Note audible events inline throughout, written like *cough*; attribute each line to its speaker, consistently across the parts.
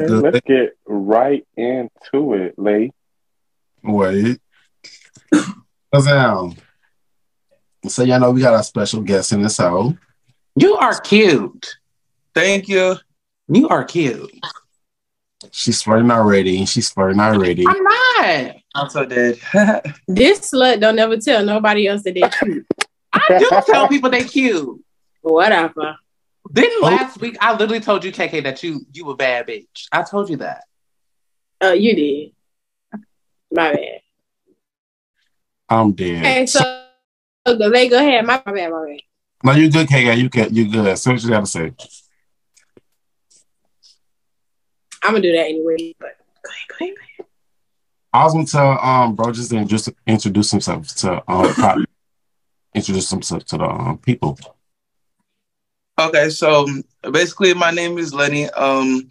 Speaker 1: Okay, let's get right into it, Lay.
Speaker 2: Wait. *coughs* Cause um, so y'all know we got our special guest in this house.
Speaker 3: You are cute.
Speaker 4: Thank you.
Speaker 3: You are cute.
Speaker 2: She's flirting already. She's flirting already.
Speaker 3: I'm not.
Speaker 4: I'm so dead. *laughs*
Speaker 5: This slut don't ever tell nobody else that they cute.
Speaker 3: I do tell people they cute.
Speaker 5: Whatever.
Speaker 3: Didn't
Speaker 2: Oh.
Speaker 3: last week I literally told you, KK, that you you a bad bitch. I told you that.
Speaker 5: Uh, you did. My bad.
Speaker 2: I'm dead.
Speaker 5: Okay, so so the leg go ahead. My, my bad, my bad.
Speaker 2: No, you good, KK. You can You good. So what you gotta say?
Speaker 5: I'm gonna do that anyway. But go ahead, go ahead. Go ahead.
Speaker 2: I was gonna tell um bro just to just introduce himself to um *laughs* introduce himself to the um, people.
Speaker 4: Okay, so basically, my name is Lenny. Um,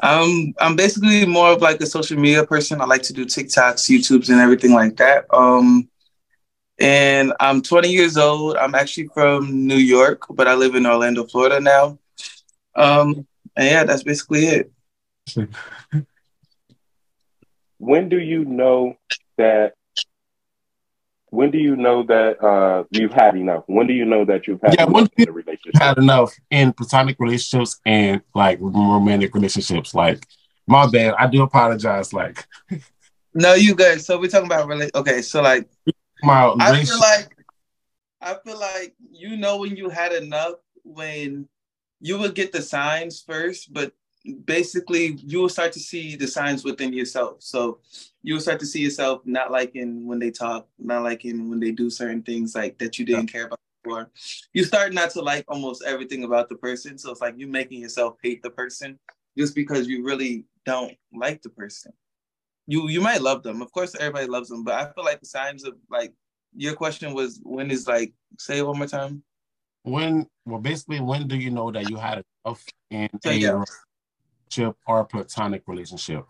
Speaker 4: I'm I'm basically more of like a social media person. I like to do TikToks, YouTubes, and everything like that. Um, and I'm 20 years old. I'm actually from New York, but I live in Orlando, Florida now. Um, and yeah, that's basically it. *laughs*
Speaker 1: When do you know that? When do you know that uh, you've had enough? When do you know that you've had
Speaker 2: Yeah,
Speaker 1: enough
Speaker 2: when
Speaker 1: in a relationship?
Speaker 2: Had enough in platonic relationships and like romantic relationships. Like my bad. I do apologize. Like *laughs*
Speaker 4: No, you guys. So we're talking about really. Okay, so like
Speaker 2: my
Speaker 4: I feel like I feel like you know when you had enough when you would get the signs first, but basically you will start to see the signs within yourself. So you will start to see yourself not liking when they talk, not liking when they do certain things like that you didn't care about before. You start not to like almost everything about the person. So it's like you making yourself hate the person just because you really don't like the person. You you might love them. Of course everybody loves them, but I feel like the signs of like your question was when is like say it one more time.
Speaker 2: when well basically when do you know that you had enough in
Speaker 4: So,
Speaker 2: a
Speaker 4: yeah.
Speaker 2: Relationship or platonic relationship?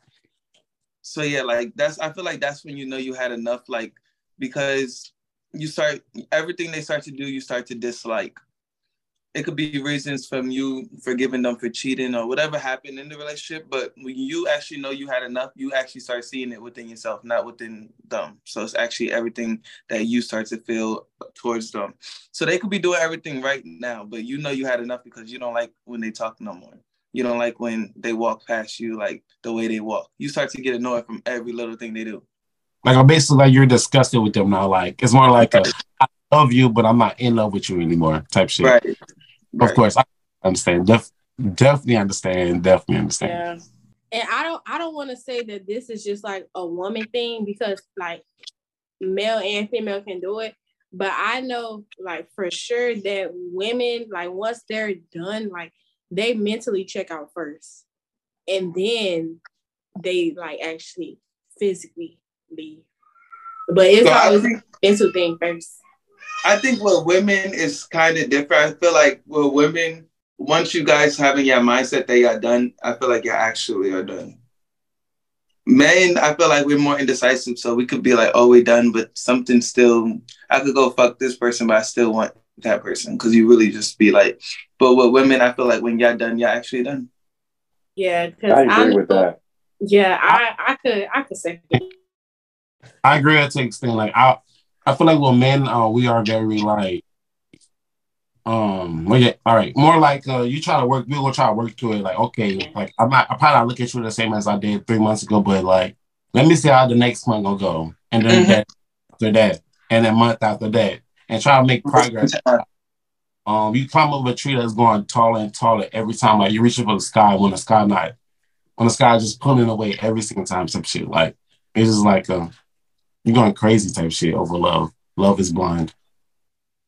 Speaker 4: So yeah, like that's I feel like that's when you know you had enough, like because you start everything they start to do, you start to dislike. It could be reasons from you forgiving them for cheating or whatever happened in the relationship, but when you actually know you had enough, you actually start seeing it within yourself, not within them. So it's actually everything that you start to feel towards them. So they could be doing everything right now, but you know you had enough because you don't like when they talk no more. You don't like when they walk past you, like the way they walk. You start to get annoyed from every little thing they do.
Speaker 2: Like I'm basically like you're disgusted with them now. Like it's more like a I love you, but I'm not in love with you anymore type shit.
Speaker 4: Right.
Speaker 2: Of
Speaker 4: Right.
Speaker 2: course, I understand. Def- definitely understand. Definitely understand.
Speaker 5: Yeah. And I don't I don't want to say that this is just like a woman thing because like male and female can do it. But I know like for sure that women, like once they're done, like they mentally check out first. And then they like actually physically leave. But it's
Speaker 4: So
Speaker 5: always
Speaker 4: think-
Speaker 5: mental thing first.
Speaker 4: I think with women is kind of different. I feel like with women, once you guys having your mindset that you're done, I feel like you actually are done. Men, I feel like we're more indecisive, so we could be like, "Oh, we're done," but something still. I could go fuck this person, but I still want that person because you really just be like. But with women, I feel like when you're done, you're actually done.
Speaker 5: Yeah, because
Speaker 1: I
Speaker 5: I,
Speaker 1: agree with that.
Speaker 5: Yeah, I I could I could say
Speaker 2: I agree to an extent. Like I, I feel like with men, uh, we are very like, um, well, yeah, all right, more like uh, you try to work. We will try to work through it. Like, okay, like I'm not, I probably not look at you the same as I did three months ago, but like, let me see how the next month gonna go, and then
Speaker 4: Mhm.
Speaker 2: that after that, and a month after that, and try to make progress. *laughs* Um, you climb up a tree that's going taller and taller every time. Like you reaching for the sky when the sky not, when the sky just pulling away every single time. Some shit like it's just like uh, you're going crazy type shit over love. Love is blind.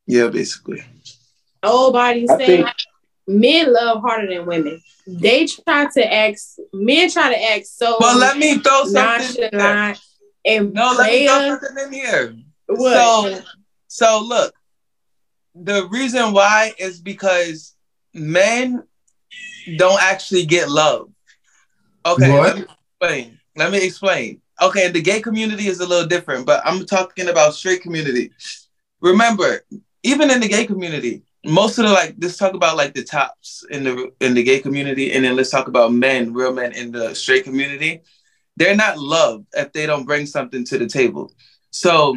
Speaker 4: Yeah, basically.
Speaker 5: old body
Speaker 1: I
Speaker 5: say
Speaker 1: think-
Speaker 5: men love harder than women. They try to act men try to act so
Speaker 4: But let me throw something. in there.
Speaker 5: nonchalant and
Speaker 4: No, let me throw something in here.
Speaker 5: What?
Speaker 4: So, so look, the reason why is because men don't actually get love. Okay,
Speaker 2: What?
Speaker 4: let me explain. Let me explain. Okay, the gay community is a little different, but I'm talking about straight community. Remember, even in the gay community, most of the like let's talk about like the tops in the in the gay community and then let's talk about men real men in the straight community they're not loved if they don't bring something to the table so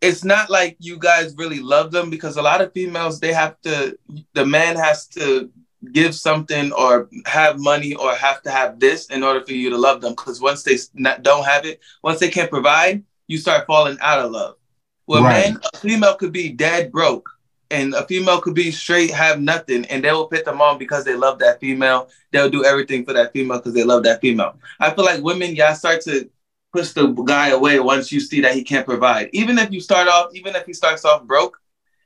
Speaker 4: it's not like you guys really love them because a lot of females they have to the man has to give something or have money or have to have this in order for you to love them. Because once they not, don't have it once they can't provide you start falling out of love. Well
Speaker 2: Right.
Speaker 4: man a female could be dead broke and a female could be straight have nothing and they will put them on because they love that female. They'll do everything for that female because they love that female. I feel like women y'all start to push the guy away once you see that he can't provide. Even if you start off even if he starts off broke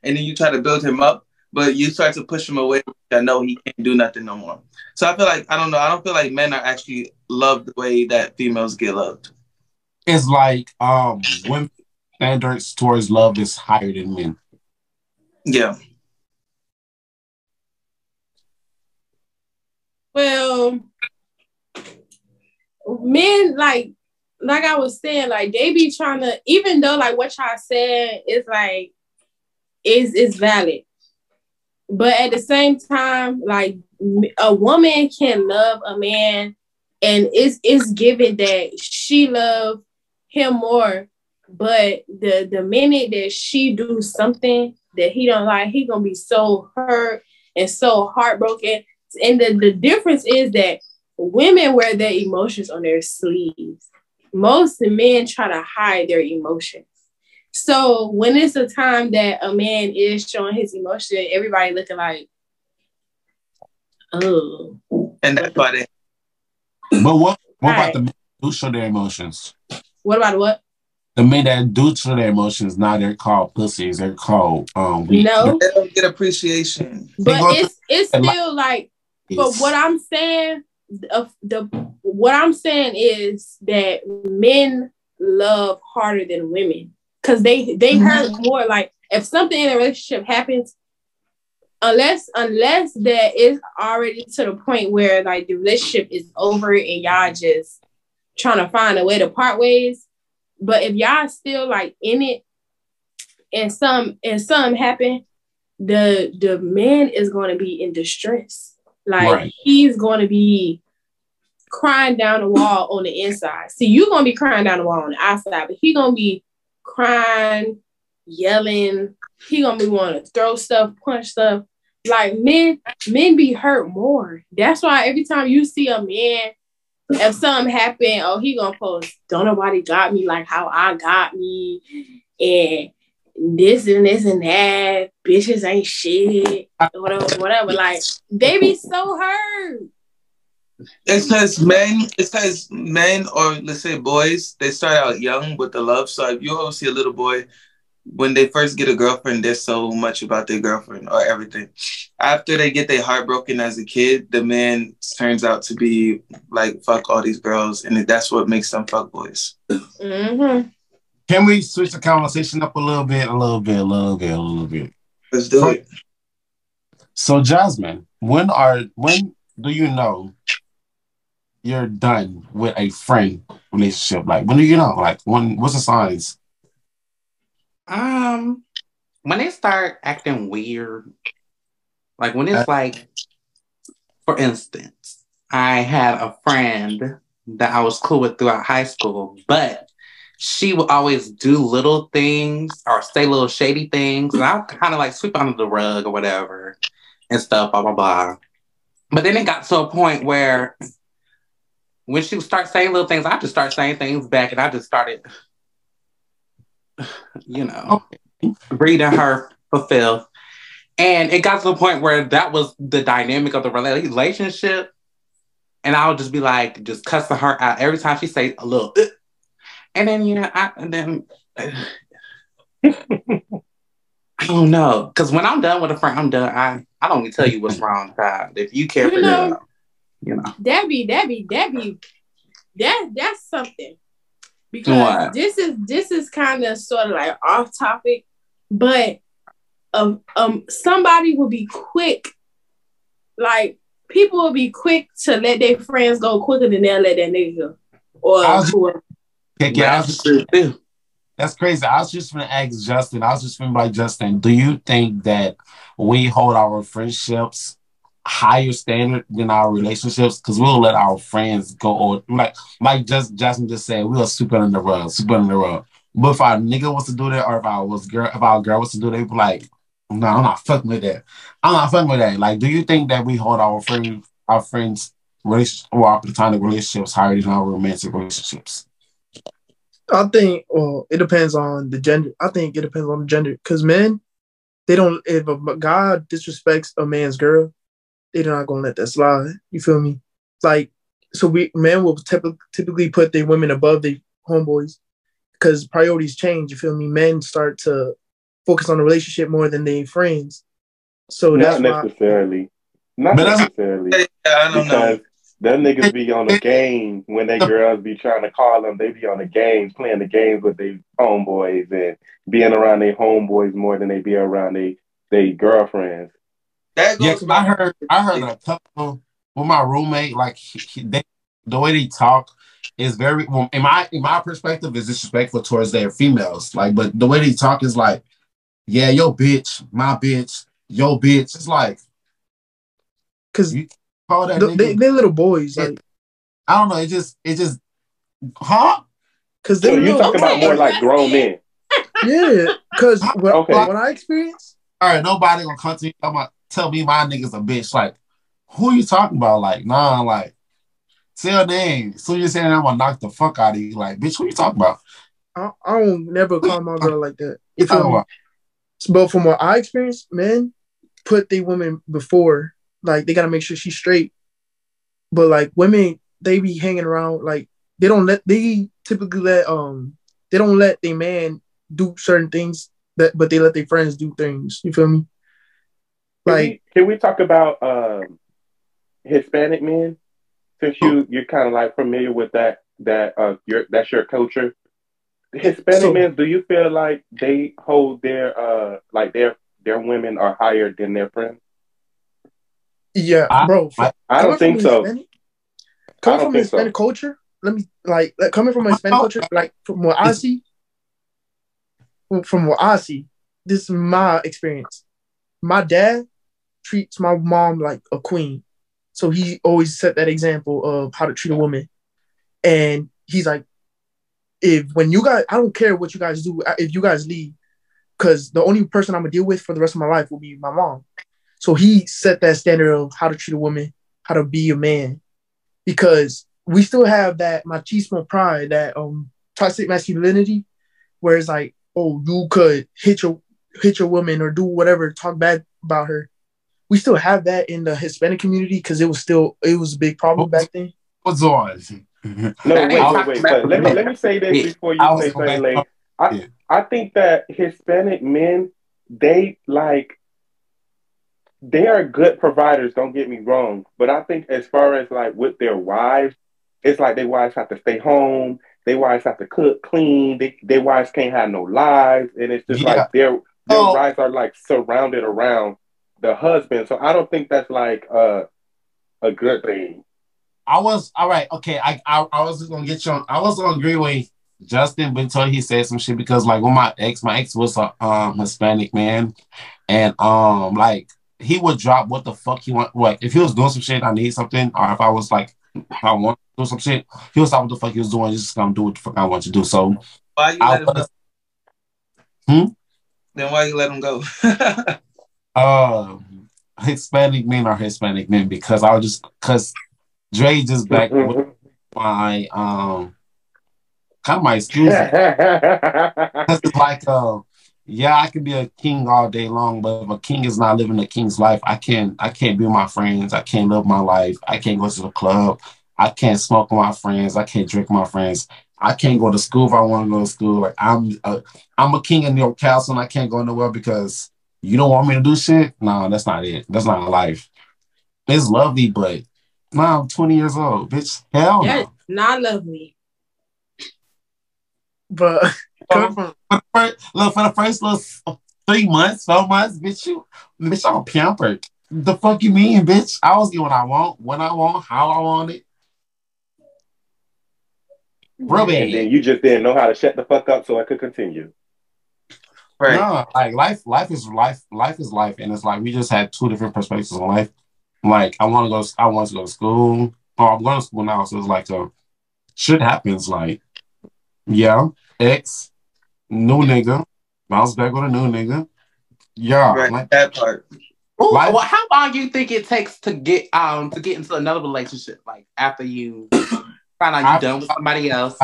Speaker 4: and then you try to build him up but you start to push him away i know he can't do nothing no more. So i feel like i don't know i don't feel like men are actually loved the way that females get loved.
Speaker 2: It's like um women standards towards love is higher than men.
Speaker 4: yeah.
Speaker 5: Well, men like like I was saying, like they be trying to, even though like what y'all said is like is is valid, but at the same time, like a woman can love a man, and it's it's given that she love him more, but the the minute that she do something that he don't like, he gonna be so hurt and so heartbroken. And the, the difference is that women wear their emotions on their sleeves. Most men try to hide their emotions. So when it's a time that a man is showing his emotion, everybody looking like, oh,
Speaker 4: and that's why they
Speaker 2: But what what
Speaker 5: Right.
Speaker 2: about the men who show their emotions?
Speaker 5: what about what?
Speaker 2: The men that do show their emotions now they're called pussies. They're called um weak.
Speaker 5: No,
Speaker 4: they don't get appreciation
Speaker 5: but it's it's
Speaker 2: and like-
Speaker 5: still like But what I'm saying, of the what I'm saying is that men love harder than women because they they mm-hmm. hurt more. Like if something in a relationship happens, unless unless that is already to the point where like the relationship is over and y'all just trying to find a way to part ways. But if y'all still like in it, and some and some happen, the the man is going to be in distress. Like
Speaker 2: Right.
Speaker 5: he's going to be crying down the wall on the inside. See, you're gonna be crying down the wall on the outside, but he gonna be crying, yelling. He gonna be wanting to throw stuff, punch stuff. Like men, men be hurt more. That's why every time you see a man, if something happen, oh, he gonna post, don't nobody got me like how I got me, and this and this and that, bitches ain't shit, whatever, whatever. Like they be so hurt.
Speaker 4: It's because men, it's because men or let's say boys, they start out young with the love. So if you always see a little boy, when they first get a girlfriend, they're so much about their girlfriend or everything. After they get their heart broken as a kid, the man turns out to be like fuck all these girls, and that's what makes them fuck boys.
Speaker 5: Mm-hmm.
Speaker 2: Can we switch the conversation up a little bit, a little bit, a little bit, a little bit?
Speaker 4: Let's do it.
Speaker 2: So Jasmine, when are when do you know you're done with a friend relationship? Like when do you know? Like when what's the signs?
Speaker 3: Um, when they start acting weird, like when it's like, for instance, I had a friend that I was cool with throughout high school, but she would always do little things or say little shady things, and I kind of like sweep under the rug or whatever and stuff, blah blah blah. But then it got to a point where when she would start saying little things, I just start saying things back, and I just started, you know, reading her for filth. And it got to the point where that was the dynamic of the relationship. And I would just be like, just cussing her out every time she say a little. "Uh." And then, you know, I, and then I don't know. Because when I'm done with a friend, I'm done. I, I don't even tell you what's wrong, child. If you care
Speaker 5: You
Speaker 3: for
Speaker 5: know-
Speaker 3: them, you know.
Speaker 5: that be that be that be that that's something because
Speaker 3: What?
Speaker 5: this is this is kind of sort of like off topic but um um somebody will be quick like people will be quick to let their friends go quicker than they'll let that nigga go or
Speaker 2: I was-
Speaker 5: whoever.
Speaker 2: Heck yeah, I was
Speaker 3: That's
Speaker 2: just. That's crazy. I was just gonna ask Justin. I was just gonna be like Justin. Do you think that we hold our friendships higher standard than our relationships? Because we'll let our friends go or like like just Justin just said, we'll super in the rug, super in the rug. But if our nigga was to do that, or if I was girl, if our girl was to do that, be like, no, I'm not fucking with that. I'm not fucking with that. Like, do you think that we hold our friends our friends, relationship or our platonic relationships higher than our romantic relationships?
Speaker 6: I think, well, it depends on the gender. I think it depends on the gender because men, they don't. If a guy disrespects a man's girl, they're not gonna let that slide. You feel me? Like, so we men will typically typically put their women above their homeboys because priorities change. You feel me? Men start to focus on the relationship more than they friends. So
Speaker 1: not
Speaker 6: that's
Speaker 1: necessarily. Why, not necessarily.
Speaker 4: Yeah, I don't
Speaker 1: because know. Them niggas be on the game when they girls be trying to call them. They be on the games, playing the games with their homeboys and being around their homeboys more than they be around their they girlfriends.
Speaker 2: That goes yeah, I heard I heard a couple with my roommate. Like he, he, they, the way they talk is very well, in my in my perspective is disrespectful towards their females. Like, but the way they talk is like, yeah, yo bitch, my bitch, yo bitch. It's like,
Speaker 6: cause call that the, they, they're little boys. Like
Speaker 2: I don't know. It just it just huh?
Speaker 6: Because
Speaker 1: so you talking about more like grown men.
Speaker 6: Yeah, because *laughs* what, okay. what I experienced.
Speaker 2: All right, nobody gonna continue to me about tell me my nigga's a bitch. Like, who are you talking about? Like, nah, like, say your name. So you're saying I'm gonna knock the fuck out of you. Like, bitch, who you talking about?
Speaker 6: I, I don't never call my girl like that. You talking about? But from what I experienced, men put the women before like they gotta make sure she's straight. But like women, they be hanging around like they don't let they typically let um they don't let their man do certain things that but they let their friends do things. You feel me?
Speaker 1: Like can we, can we talk about um Hispanic men? Since you you're kind of like familiar with that that uh your that's your culture. Hispanic so, men, do you feel like they hold their uh like their their women are higher than their friends?
Speaker 6: Yeah, I, bro.
Speaker 1: I, I don't think so.
Speaker 6: Hispanic, coming from Hispanic so. culture, let me like, like coming from Hispanic culture, like from what I see, from what I see, this is my experience. My dad treats my mom like a queen, so he always set that example of how to treat a woman. And he's like, if when you guys, I don't care what you guys do, if you guys leave, because the only person I'm gonna deal with for the rest of my life will be my mom. So he set that standard of how to treat a woman, how to be a man, because we still have that machismo pride, that um toxic masculinity, where it's like, oh, you could hit your hit your woman or do whatever, talk bad about her. We still have that in the Hispanic community because it was still it was a big problem back then.
Speaker 2: What's on?
Speaker 1: no, wait, wait, wait. But let me let me say this before you say something. I I think that Hispanic men they like they are good providers, don't get me wrong. But I think as far as like with their wives, it's like their wives have to stay home, their wives have to cook, clean, they their wives can't have no lives. And it's just yeah. like their their oh. wives are like surrounded around the husband. So I don't think that's like uh, a good thing.
Speaker 2: I was all right, okay. I I, I was just gonna get you on I was gonna agree with Justin until he said some shit because like with my ex, my ex was a um Hispanic man, and um like he would drop what the fuck he want. Like if he was doing some shit, I need something, or if I was like, I want to do some shit, he was stop what the fuck he was doing. He's Just gonna do what the fuck I want to do. So
Speaker 4: why you let him go?
Speaker 2: Hmm.
Speaker 4: Then why you let him go? *laughs*
Speaker 2: uh, Hispanic men are Hispanic men because I was just because Dre just back with my um kind of my excuse. *laughs* it's like uh yeah, I can be a king all day long, but if a king is not living a king's life, I can't I can't be with my friends. I can't live my life. I can't go to the club. I can't smoke with my friends. I can't drink with my friends. I can't go to school if I want to go to school. Like I'm a, I'm a king in your castle and I can't go nowhere because you don't want me to do shit. No, that's not it. That's not life. It's lovely, but now I'm 20 years old, bitch. Hell yeah, no.
Speaker 5: Not lovely.
Speaker 6: But *laughs*
Speaker 2: for, for, the first, look, for the first little three months, four months, bitch, you, bitch, I'm pampered. The fuck you mean, bitch? I was getting what I want, when I want, how I want it. Bro,
Speaker 1: And then you just didn't know how to shut the fuck up so I could continue.
Speaker 2: Right. No, like life, life is life, life is life, and it's like we just had two different perspectives on life. Like I want to go, I want to go to school. Oh, I'm going to school now, so it's like a shit happens. Like, yeah, ex, new nigga, bounce back with a new nigga. Yeah,
Speaker 4: right,
Speaker 2: like,
Speaker 4: that part.
Speaker 3: Ooh, well, how long do you think it takes to get um to get into another relationship? Like after you find out you're done with somebody else.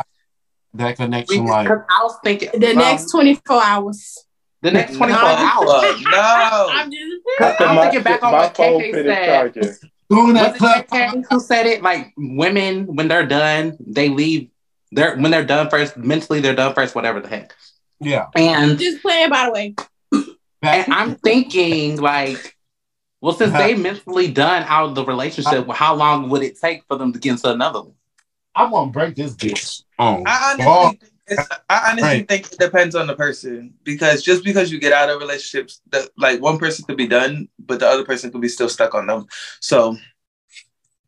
Speaker 2: That connection, like
Speaker 3: I was thinking
Speaker 5: the um, next twenty four hours.
Speaker 3: The next twenty four hours. *laughs*
Speaker 4: no,
Speaker 3: I'm just. I'm thinking back on what KK said. Doing that KK who said it? Like women, when they're done, they leave. They're when they're done first. Mentally, they're done first. Whatever the heck.
Speaker 2: Yeah.
Speaker 3: And
Speaker 5: just playing by the way.
Speaker 3: And I'm thinking like well, since they *laughs* mentally done out of the relationship, well, how long would it take for them to get into another one?
Speaker 2: I'm gonna break this bitch.
Speaker 4: Oh, I honestly, oh. I honestly right. think it depends on the person because just because you get out of relationships, that like one person could be done, but the other person could be still stuck on them. So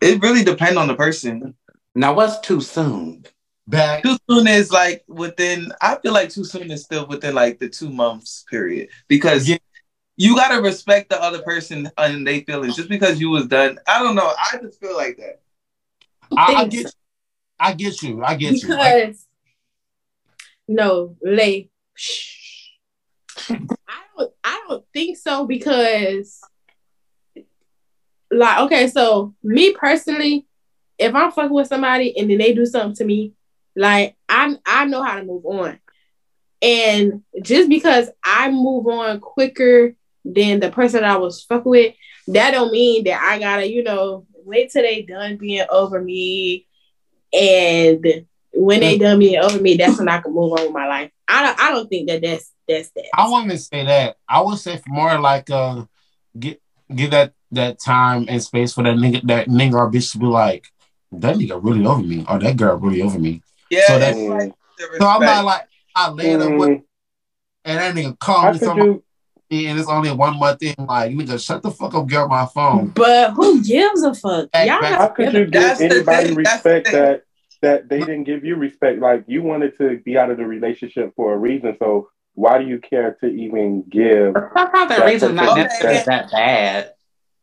Speaker 4: it really depends on the person.
Speaker 3: Now, what's too soon?
Speaker 2: Back
Speaker 4: too soon is like within. I feel like too soon is still within like the two months period because yeah you gotta respect the other person and they feelings. Just because you was done, I don't know. I just feel like that.
Speaker 2: I, I get, I get you. I get
Speaker 5: you. Because no, lay. I don't. I don't think so because, like, okay, so me personally, if I'm fucking with somebody and then they do something to me, like I I know how to move on. And just because I move on quicker than the person I was fucking with, that don't mean that I gotta, you know, wait till they done being over me. And when they done being over me, that's when I can move on with my life. I don't I don't think that that's that's that.
Speaker 2: I wouldn't say that. I would say more like uh get give that that time and space for that nigga that nigga or bitch to be like, that nigga really over me or that girl really over me.
Speaker 4: Yeah.
Speaker 2: So that's like, so I'm not like I land mm. up with and that nigga call me something and it's only one month thing. Like, you nigga, shut the fuck up, get my phone.
Speaker 5: But who gives a fuck?
Speaker 1: Y'all how could you give anybody respect that that they didn't give you respect? Like, you wanted to be out of the relationship for a reason, so why do you care to even give?
Speaker 3: How that reason not necessarily that bad.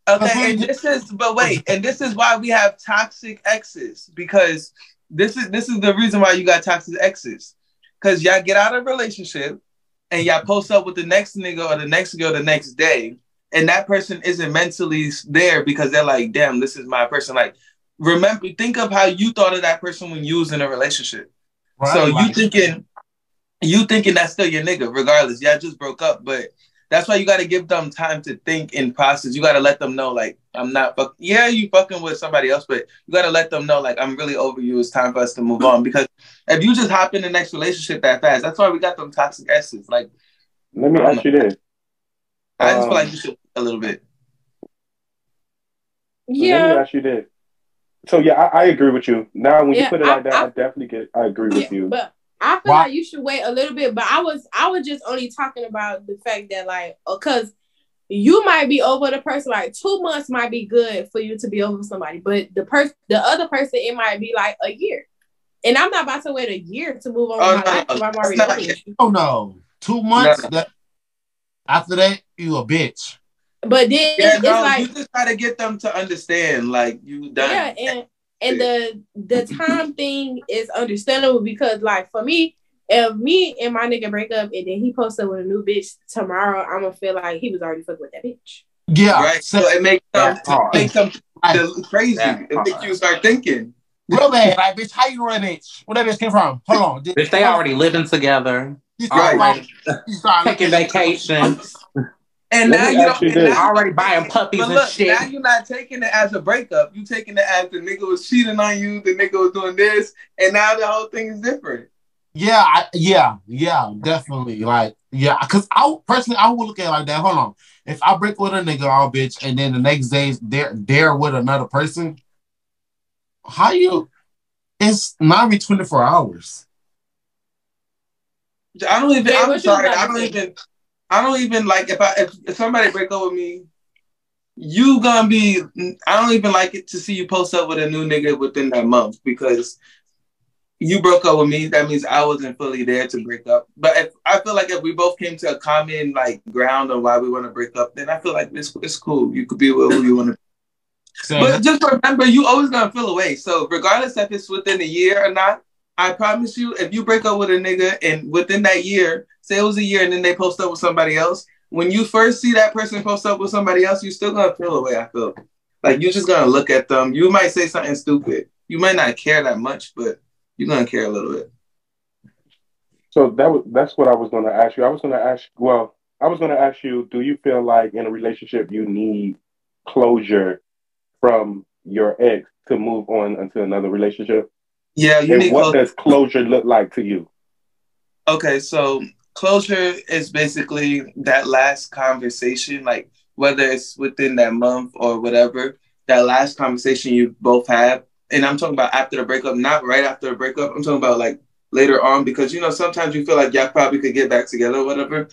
Speaker 4: Okay, uh-huh. and this is but wait, and this is why we have toxic exes because this is this is the reason why you got toxic exes because y'all get out of relationship and y'all post up with the next nigga or the next girl the next day, and that person isn't mentally there because they're like, damn, this is my person. Like, remember, think of how you thought of that person when you was in a relationship. Right, so you thinking, you thinking that's still your nigga, regardless. Yeah, I just broke up, but that's why you got to give them time to think and process. You got to let them know, like, I'm not fuck. Yeah, you fucking with somebody else, but you got to let them know, like, I'm really over you. It's time for us to move on. Because if you just hop in the next relationship that fast, that's why we got them toxic S's. Like,
Speaker 1: let me ask you this.
Speaker 4: I just feel like um, you should a little bit.
Speaker 5: Yeah.
Speaker 1: Let me ask you this. So yeah, I, I agree with you. Now when yeah, you put it I, like that, I, I, definitely get. I agree with you.
Speaker 5: But I feel Why? like you should wait a little bit, but I was I was just only talking about the fact that like because uh, you might be over the person like two months might be good for you to be over somebody, but the person the other person it might be like a year. And I'm not about to wait a year to move on oh, with my life. I'm already
Speaker 2: not, oh no. Two months no. that after that, you a bitch.
Speaker 5: But then yeah, it's no, like
Speaker 4: you just gotta get them to understand, like you done.
Speaker 5: Yeah, and and the the time thing is understandable because like for me, if me and my nigga break up and then he posts up with a new bitch tomorrow, I'm gonna feel like he was already fucking with that bitch.
Speaker 2: Yeah,
Speaker 4: right. So it makes them make them crazy. It makes you start thinking.
Speaker 2: Real bad, like bitch. How you know that bitch? Where that bitch came from? Hold on.
Speaker 3: Bitch, they already living together. Right. taking vacations. *laughs*
Speaker 4: And now you don't
Speaker 3: now, already buying puppies look, and shit.
Speaker 4: Now you're not taking it as a breakup. You taking it as the nigga was cheating on you, the nigga was doing this, and now the whole thing is different.
Speaker 2: Yeah, I, yeah, yeah, definitely. Like, yeah, because I personally I would look at it like that. Hold on, if I break with a nigga, all bitch, and then the next day they're there with another person, how you? It's not be twenty four hours.
Speaker 4: I don't even. I'm sorry. I don't even. I don't even like if I if, if somebody break up with me, you gonna be. I don't even like it to see you post up with a new nigga within that month because you broke up with me, that means I wasn't fully there to break up. But if, I feel like if we both came to a common like ground on why we want to break up, then I feel like it's, it's cool. You could be with who you want to. So, but just remember, you always gonna feel away. So regardless if it's within a year or not, I promise you, if you break up with a nigga and within that year, say it was a year, and then they post up with somebody else, when you first see that person post up with somebody else, you're still gonna feel the way I feel like you're just gonna look at them. You might say something stupid. You might not care that much, but you're gonna care a little bit.
Speaker 1: So that was that's what I was gonna ask you. I was gonna ask well, I was gonna ask you, do you feel like in a relationship you need closure from your ex to move on into another relationship?
Speaker 4: Yeah,
Speaker 1: you and need what does closure look like to you?
Speaker 4: Okay, so closure is basically that last conversation, like whether it's within that month or whatever, that last conversation you both have and I'm talking about after the breakup, not right after the breakup. I'm talking about like later on because you know sometimes you feel like y'all probably could get back together or whatever.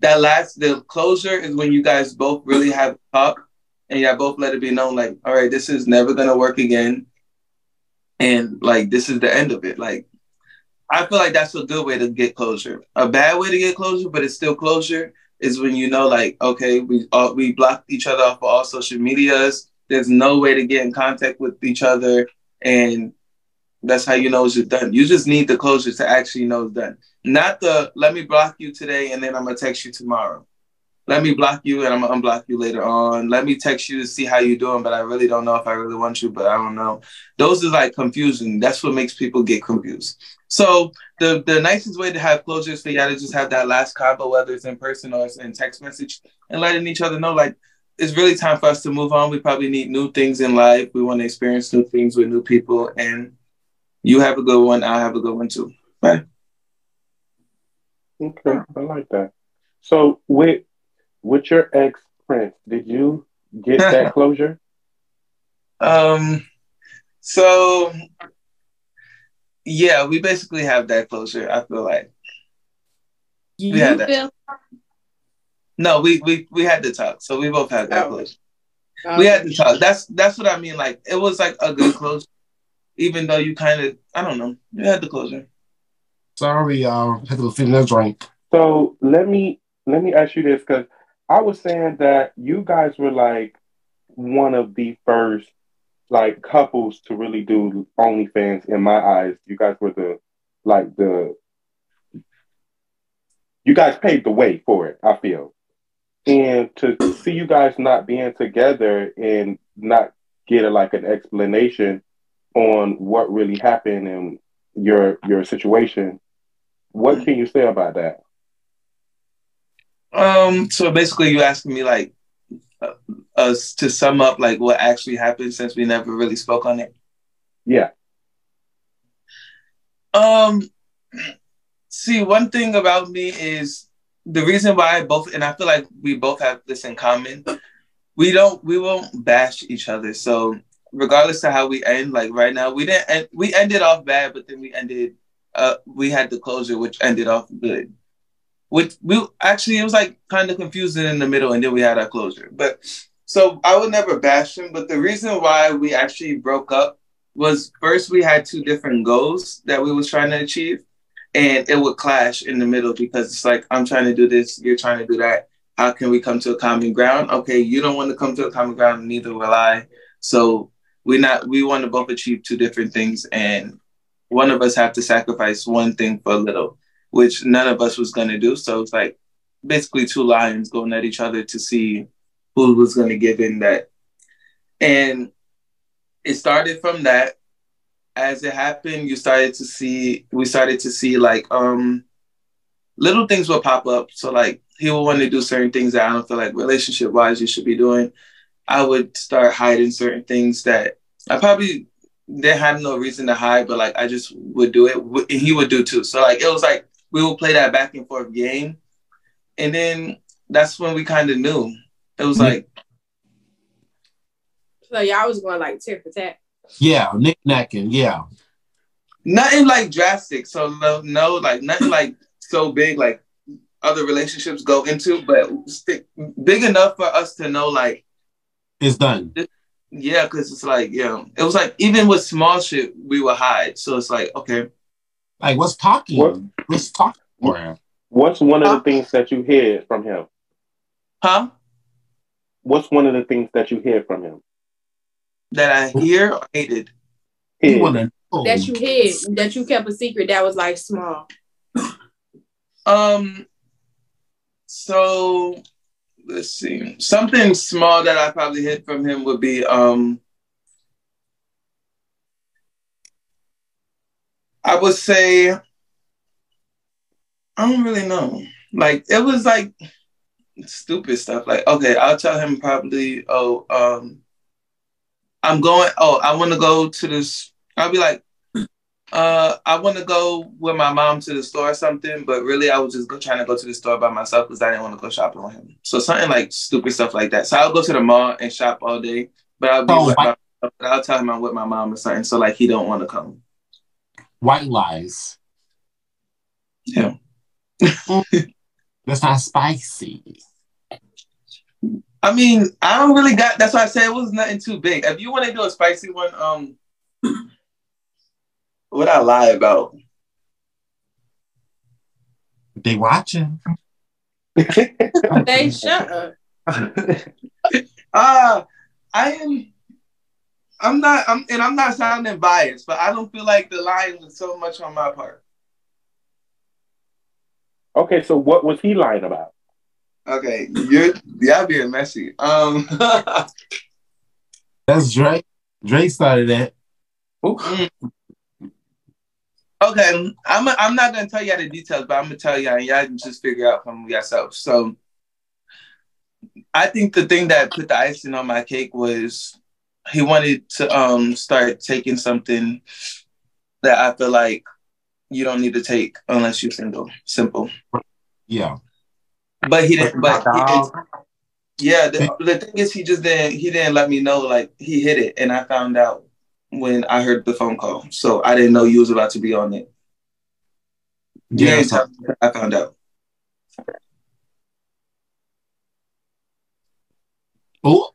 Speaker 4: That last the closure is when you guys both really have talk and y'all both let it be known like, all right, this is never gonna work again, and like this is the end of it. Like I feel like that's a good way to get closure. A bad way to get closure, but it's still closure, is when you know like okay, we all we blocked each other off of all social medias there's no way to get in contact with each other, and that's how you know it's done. You just need the closure to actually know it's done. Not the let me block you today and then I'm gonna text you tomorrow. Let me block you and I'm gonna unblock you later on. Let me text you to see how you're doing, but I really don't know if I really want you, but I don't know. Those is like confusing. That's what makes people get confused. So the the nicest way to have closure is for y'all to just have that last combo, whether it's in person or it's in text message, and letting each other know like it's really time for us to move on. We probably need new things in life. We want to experience new things with new people. And you have a good one. I have a good one too. Bye.
Speaker 1: Okay, I like that. So with with your ex Prince, did you get that *laughs* closure?
Speaker 4: Um so yeah, we basically have that closure, I feel like.
Speaker 5: You we had feel
Speaker 4: no, we we we had to talk. So we both had that oh. closure. Oh. We had to talk. That's that's what I mean. Like it was like a good closure, even though you kind of I don't know. You had the closure.
Speaker 2: Sorry, y'all. Had to finish that drink.
Speaker 1: So let me let me ask you this because I was saying that you guys were like one of the first like couples to really do OnlyFans in my eyes. You guys were the like the you guys paved the way for it. I feel and to see you guys not being together and not get a, like an explanation on what really happened and your your situation what can you say about that
Speaker 4: um so basically you asking me like uh, us to sum up like what actually happened since we never really spoke on it
Speaker 1: yeah
Speaker 4: um see one thing about me is the reason why I both and I feel like we both have this in common. We don't we won't bash each other. So regardless of how we end, like right now, we didn't end, we ended off bad, but then we ended uh we had the closure which ended off good. Which we actually it was like kind of confusing in the middle and then we had our closure. But so I would never bash him, but the reason why we actually broke up was first we had two different goals that we was trying to achieve and it would clash in the middle because it's like I'm trying to do this, you're trying to do that. How can we come to a common ground? Okay, you don't want to come to a common ground, neither will I. So we not we want to both achieve two different things, and one of us have to sacrifice one thing for a little, which none of us was going to do. So it's like basically two lions going at each other to see who was going to give in that. And it started from that as it happened, you started to see we started to see like um little things will pop up. So like he will want to do certain things that I don't feel like relationship wise you should be doing. I would start hiding certain things that I probably didn't have no reason to hide, but like I just would do it, and he would do too. So like it was like we would play that back and forth game, and then that's when we kind of knew. It was mm-hmm. like.
Speaker 5: So y'all was going like tit for tat.
Speaker 2: Yeah, nick necking. Yeah.
Speaker 4: Nothing like drastic. So no, no, like nothing like so big like other relationships go into, but big enough for us to know like
Speaker 2: it's done.
Speaker 4: yeah, because it's like yeah, it was like even with small shit we would hide. So it's like okay,
Speaker 2: Like, what's talking? What, what's talking for him?
Speaker 1: What's one of the things that you hear from him?
Speaker 4: Huh?
Speaker 1: What's one of the things that you hear from him?
Speaker 4: That I hear or hated?
Speaker 5: Heard. That you hid, that you kept a secret that was like small. *laughs*
Speaker 4: Um, so let's see. Something small that I probably hid from him would be um I would say I don't really know. Like it was like stupid stuff. Like, okay, I'll tell him probably, oh, um, I'm going, oh, I want to go to this. I'll be like, uh, I want to go with my mom to the store or something, but really I was just go, trying to go to the store by myself because I didn't want to go shopping with him. So something like stupid stuff like that. So I'll go to the mall and shop all day, but I'll be oh, with my, I'll tell him I'm with my mom or something. So like he don't want to come.
Speaker 2: White lies.
Speaker 4: Yeah.
Speaker 2: That's not spicy.
Speaker 4: I mean, I don't really got. That's why I said it was nothing too big. If you want to do a spicy one, um, *clears throat* what I lie about?
Speaker 2: They watching.
Speaker 5: they shut up.
Speaker 4: Ah, uh, I am. I'm not. I'm, and I'm not sounding biased, but I don't feel like the lying was so much on my part.
Speaker 1: Okay, so what was he lying about?
Speaker 4: Okay, you're y'all being messy. Um, *laughs*
Speaker 2: that's Drake. Drake started that. Mm.
Speaker 4: Okay, I'm a, I'm not gonna tell y'all the details, but I'm gonna tell y'all, and y'all can just figure out from yourself. So, I think the thing that put the icing on my cake was he wanted to um start taking something that I feel like you don't need to take unless you're single. Simple.
Speaker 2: Yeah.
Speaker 4: But he didn't. But he didn't, yeah, the, the thing is, he just didn't. He didn't let me know. Like he hit it, and I found out when I heard the phone call. So I didn't know you was about to be on it. Yeah, I found out.
Speaker 2: Oh.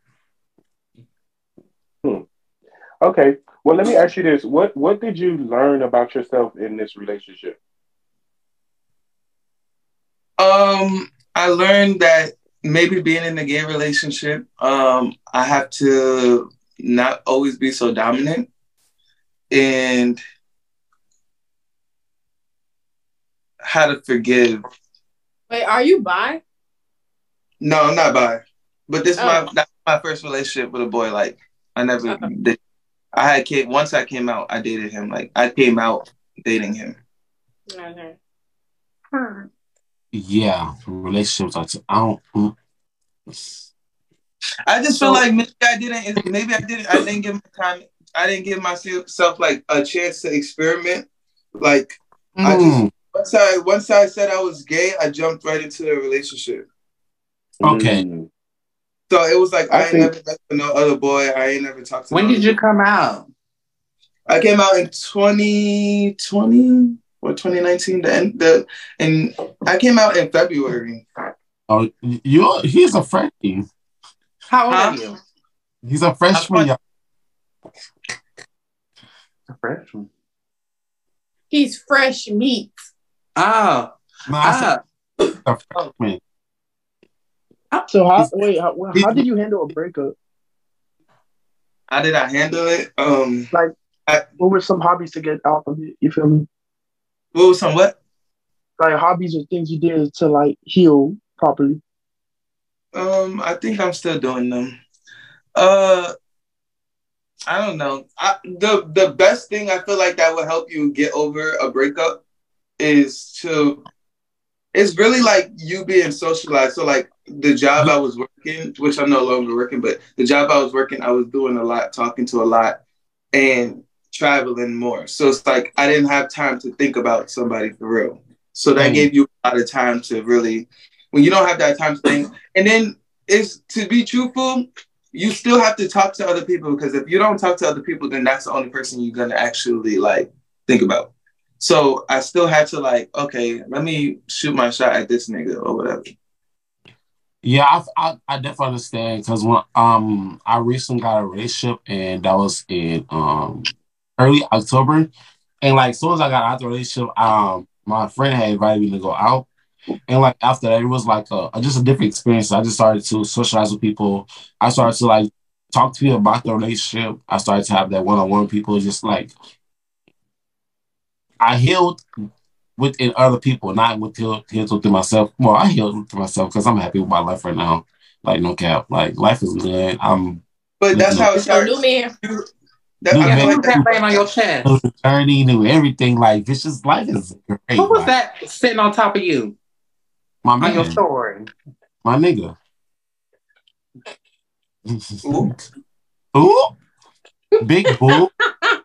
Speaker 1: Hmm. Okay. Well, let me ask you this: what What did you learn about yourself in this relationship?
Speaker 4: Um, I learned that maybe being in a gay relationship, um, I have to not always be so dominant and how to forgive.
Speaker 5: Wait, are you bi?
Speaker 4: No, I'm not bi. But this oh. my that's my first relationship with a boy. Like I never uh did. I had kid once I came out, I dated him. Like I came out dating him.
Speaker 5: Okay.
Speaker 2: Hmm yeah, relationships are. T- I don't. Mm.
Speaker 4: I just feel like maybe I didn't. Maybe I didn't. I didn't give my time. I didn't give myself like a chance to experiment. Like mm. I just once I once I said I was gay, I jumped right into the relationship.
Speaker 2: Okay.
Speaker 4: Mm. So it was like I, I ain't never met no other boy. I ain't never talked to.
Speaker 3: When did you come out?
Speaker 4: I came out in 2020 or 2019. The end, the and I came out in February.
Speaker 2: Oh, you he's a freshman.
Speaker 3: How old huh? are you?
Speaker 2: He's a freshman. A
Speaker 3: freshman.
Speaker 5: He's fresh meat.
Speaker 3: Oh. No, ah. a
Speaker 6: freshman. So how wait how, how did you handle a breakup?
Speaker 4: How did I handle it? Um,
Speaker 6: like, I, what were some hobbies to get out of it? You feel me?
Speaker 4: What was some what?
Speaker 6: Like hobbies or things you did to like heal properly.
Speaker 4: Um, I think I'm still doing them. Uh, I don't know. I, the the best thing I feel like that would help you get over a breakup is to. It's really like you being socialized. So like the job I was working, which I'm no longer working, but the job I was working, I was doing a lot, talking to a lot, and traveling more. So it's like I didn't have time to think about somebody for real. So that mm. gave you a lot of time to really, when you don't have that time to think, and then it's to be truthful, you still have to talk to other people because if you don't talk to other people, then that's the only person you're gonna actually like think about. So I still had to like, okay, let me shoot my shot at this nigga or whatever.
Speaker 2: Yeah, I, I, I definitely understand because when um I recently got a relationship and that was in um early October, And like, as soon as I got out the relationship, um, my friend had invited me to go out. And like after that, it was like a, just a different experience. I just started to socialize with people. I started to like talk to people about the relationship. I started to have that one on one people. Just like I healed within other people, not with healed, healed within myself. Well, I healed within myself because I'm happy with my life right now. Like no cap, like life is good. I'm.
Speaker 4: But that's how it starts.
Speaker 5: New man.
Speaker 3: That, new man. Like that laying on your chest.
Speaker 2: New journey, new everything. Like it's just life is great.
Speaker 3: Who was that sitting on top of you?
Speaker 2: My man.
Speaker 3: On your story.
Speaker 2: My nigga.
Speaker 4: Ooh.
Speaker 2: Ooh. Big bull. *laughs*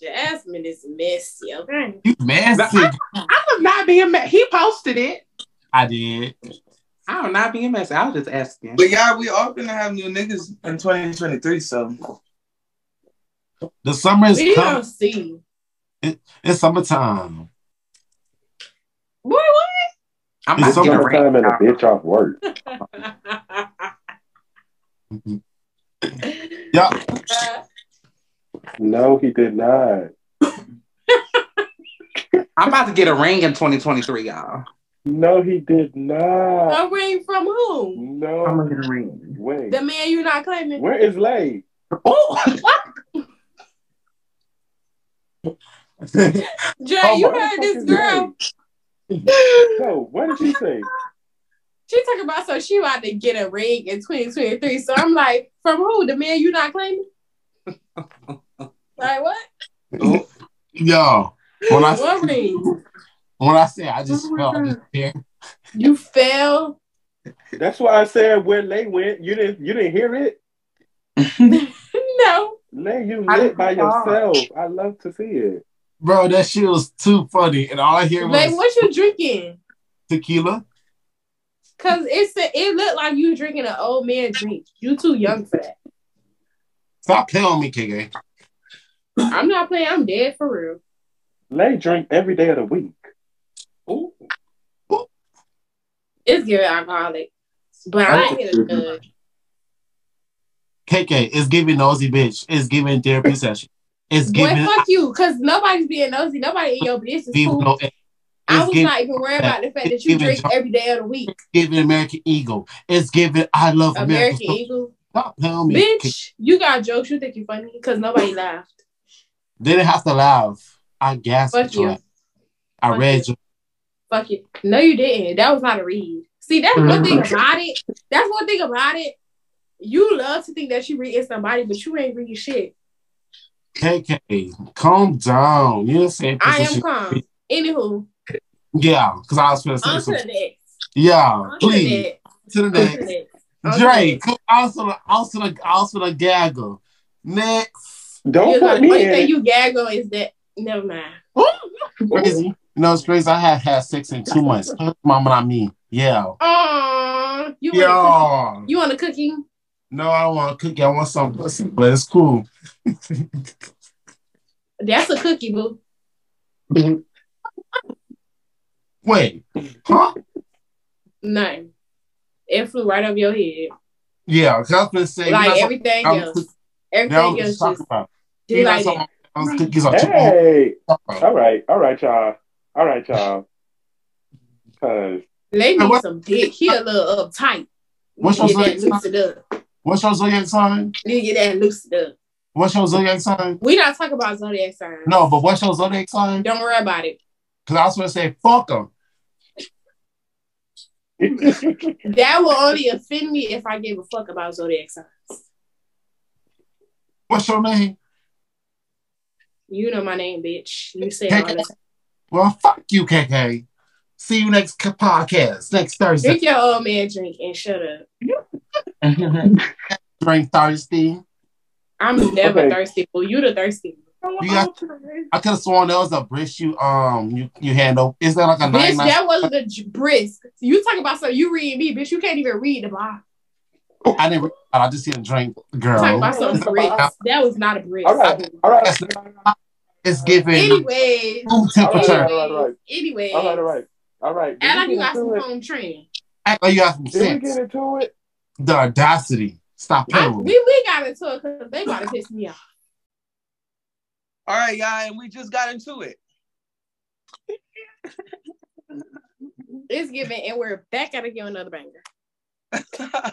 Speaker 5: Jasmine is messy, okay?
Speaker 2: You messy.
Speaker 3: I, I was not being messy. He posted it.
Speaker 2: I did.
Speaker 3: I'm not being messy. I was just asking.
Speaker 4: But yeah, we all gonna have new niggas in 2023, so
Speaker 2: the summer is
Speaker 5: we
Speaker 2: coming.
Speaker 5: don't see.
Speaker 2: It, it's summertime.
Speaker 5: Boy, what?
Speaker 3: I'm
Speaker 1: it's
Speaker 3: not
Speaker 1: summertime and a bitch off work. *laughs*
Speaker 2: yeah. *laughs*
Speaker 1: Uh, No, he did not. *laughs*
Speaker 3: I'm about to get a ring in 2023, y'all.
Speaker 1: No, he did not.
Speaker 5: A ring from who?
Speaker 1: No.
Speaker 3: I'm gonna get a ring.
Speaker 1: Wait.
Speaker 5: The man you're not claiming.
Speaker 1: Where is Lay?
Speaker 3: Oh, *laughs*
Speaker 5: Jay,
Speaker 1: Oh,
Speaker 5: you heard this
Speaker 1: is
Speaker 5: girl.
Speaker 1: No, what did she say?
Speaker 5: She talking about so she about to get a ring in 2023. So I'm like, from who? The man you're not claiming? *laughs* like what? *laughs*
Speaker 2: Yo, when I
Speaker 5: What ring?
Speaker 2: when I say I just fell, I just care.
Speaker 5: You fell?
Speaker 1: That's why I said where Lay went. You didn't you didn't hear it? *laughs*
Speaker 5: no.
Speaker 1: Lay, you lit by
Speaker 3: didn't
Speaker 1: yourself. I love to see it.
Speaker 2: Bro, that shit was too funny. And all I hear was
Speaker 5: Like, what you drinking?
Speaker 2: tequila.
Speaker 5: Cause it's a, it looked like you drinking an old man drink. You too young for that.
Speaker 2: Stop playing on me, KK.
Speaker 5: I'm not playing. I'm dead for real.
Speaker 1: Lay drink every day of the week.
Speaker 3: Ooh.
Speaker 5: It's good alcoholic, but I ain't hit a good.
Speaker 2: KK, it's giving nosy bitch. It's giving therapy session. It's
Speaker 5: Boy,
Speaker 2: giving
Speaker 5: fuck you, cause nobody's being nosy. Nobody in your business.
Speaker 2: people
Speaker 5: Fool.
Speaker 2: know
Speaker 5: I was
Speaker 2: giving,
Speaker 5: not even worried about the fact that you
Speaker 2: giving
Speaker 5: drink every day of the week.
Speaker 2: giving American Eagle. It's giving I love America.
Speaker 5: American Eagle,
Speaker 2: Stop playing on me.
Speaker 5: bitch. You got jokes. You think you're funny because nobody laughed.
Speaker 2: They didn't have to laugh. I gasped.
Speaker 5: Fuck you.
Speaker 2: I
Speaker 5: Fuck
Speaker 2: read you.
Speaker 5: Fuck you. No, you didn't. That was not a read. See, that's one thing mm-hmm. about it. That's one thing about it. You love to think that you reading somebody, but you ain't reading shit.
Speaker 2: KK, calm down. You didn't say
Speaker 5: I am
Speaker 2: position.
Speaker 5: calm. Anywho,
Speaker 2: Yeah, because I was going to say
Speaker 5: on to the
Speaker 2: something. Yeah,
Speaker 5: On
Speaker 2: please. To the
Speaker 5: On to the
Speaker 2: next.
Speaker 5: next. On to the
Speaker 2: Drake,
Speaker 5: next.
Speaker 2: also the also the also the gaggle. Next.
Speaker 1: Don't
Speaker 5: You
Speaker 1: put
Speaker 5: like,
Speaker 1: me
Speaker 5: only
Speaker 1: in
Speaker 5: thing
Speaker 1: it.
Speaker 5: you gaggle is that. Never mind.
Speaker 2: Oh, *laughs* crazy. You know it's crazy. I had had sex in two months. *laughs* Mama, not me. Yeah.
Speaker 5: Aww, you want a
Speaker 2: Yeah.
Speaker 5: cookie? You want a cookie?
Speaker 2: No, I don't want a cookie. I want some pussy, but it's cool. *laughs*
Speaker 5: That's a cookie, boo.
Speaker 2: Wait. Huh?
Speaker 5: No, it flew right over your head.
Speaker 2: Yeah, because I was gonna say
Speaker 5: like
Speaker 2: you know,
Speaker 5: everything
Speaker 2: I'm-
Speaker 5: else.
Speaker 2: That
Speaker 5: Everything
Speaker 2: was
Speaker 5: else
Speaker 2: talking
Speaker 5: just
Speaker 2: about.
Speaker 5: do
Speaker 2: You
Speaker 5: like
Speaker 2: some
Speaker 5: that.
Speaker 2: of those cookies are too
Speaker 1: Hey, all right, all right, y'all. All right, y'all. Cause
Speaker 5: They need
Speaker 2: what-
Speaker 5: some dick. He a little uptight.
Speaker 2: What's your
Speaker 5: to get that
Speaker 2: zodiac
Speaker 5: loosened up.
Speaker 2: What's your zodiac sign?
Speaker 5: Need to get that loosened up.
Speaker 2: What's your zodiac sign?
Speaker 5: We not talking about zodiac signs.
Speaker 2: No, but what's your zodiac sign?
Speaker 5: Don't worry about it.
Speaker 2: Because I was gonna say fuck them. *laughs*
Speaker 5: That will only offend me if I give a fuck about zodiac signs.
Speaker 2: What's your name?
Speaker 5: You know my name, bitch. You say it all the time.
Speaker 2: Well, fuck you, KK. See you next c- podcast next Thursday.
Speaker 5: Drink your old man drink and shut up. *laughs*
Speaker 2: Drink thirsty.
Speaker 5: I'm never
Speaker 1: Okay.
Speaker 5: thirsty, but you the thirsty.
Speaker 2: You got- I could have sworn there was a brisk you um you you handle. Is that like a
Speaker 5: Bitch,
Speaker 2: nine nine?
Speaker 5: that wasn't a j- brisk. You talk about something you read me, bitch. You can't even read the box.
Speaker 2: Oh, I didn't. read. I just see a drink,
Speaker 5: Talk
Speaker 2: girl.
Speaker 5: about something brisk. That was not a brisk.
Speaker 1: all right, all right,
Speaker 2: It's giving
Speaker 5: Anyways,
Speaker 2: room
Speaker 1: all right,
Speaker 2: temperature.
Speaker 1: all right, all right.
Speaker 5: anyways,
Speaker 1: all right, all right, all right. Did
Speaker 5: act
Speaker 1: we
Speaker 5: like you
Speaker 1: get
Speaker 5: got some
Speaker 1: into it?
Speaker 5: home training.
Speaker 2: Act like you have some
Speaker 1: Did we get into it?
Speaker 2: The audacity. Stop
Speaker 5: I,
Speaker 2: playing with me.
Speaker 5: we, we got into it because they about to piss me off.
Speaker 4: All right, y'all, and we just got into it.
Speaker 5: it's giving, and we're back at it again another banger. *laughs*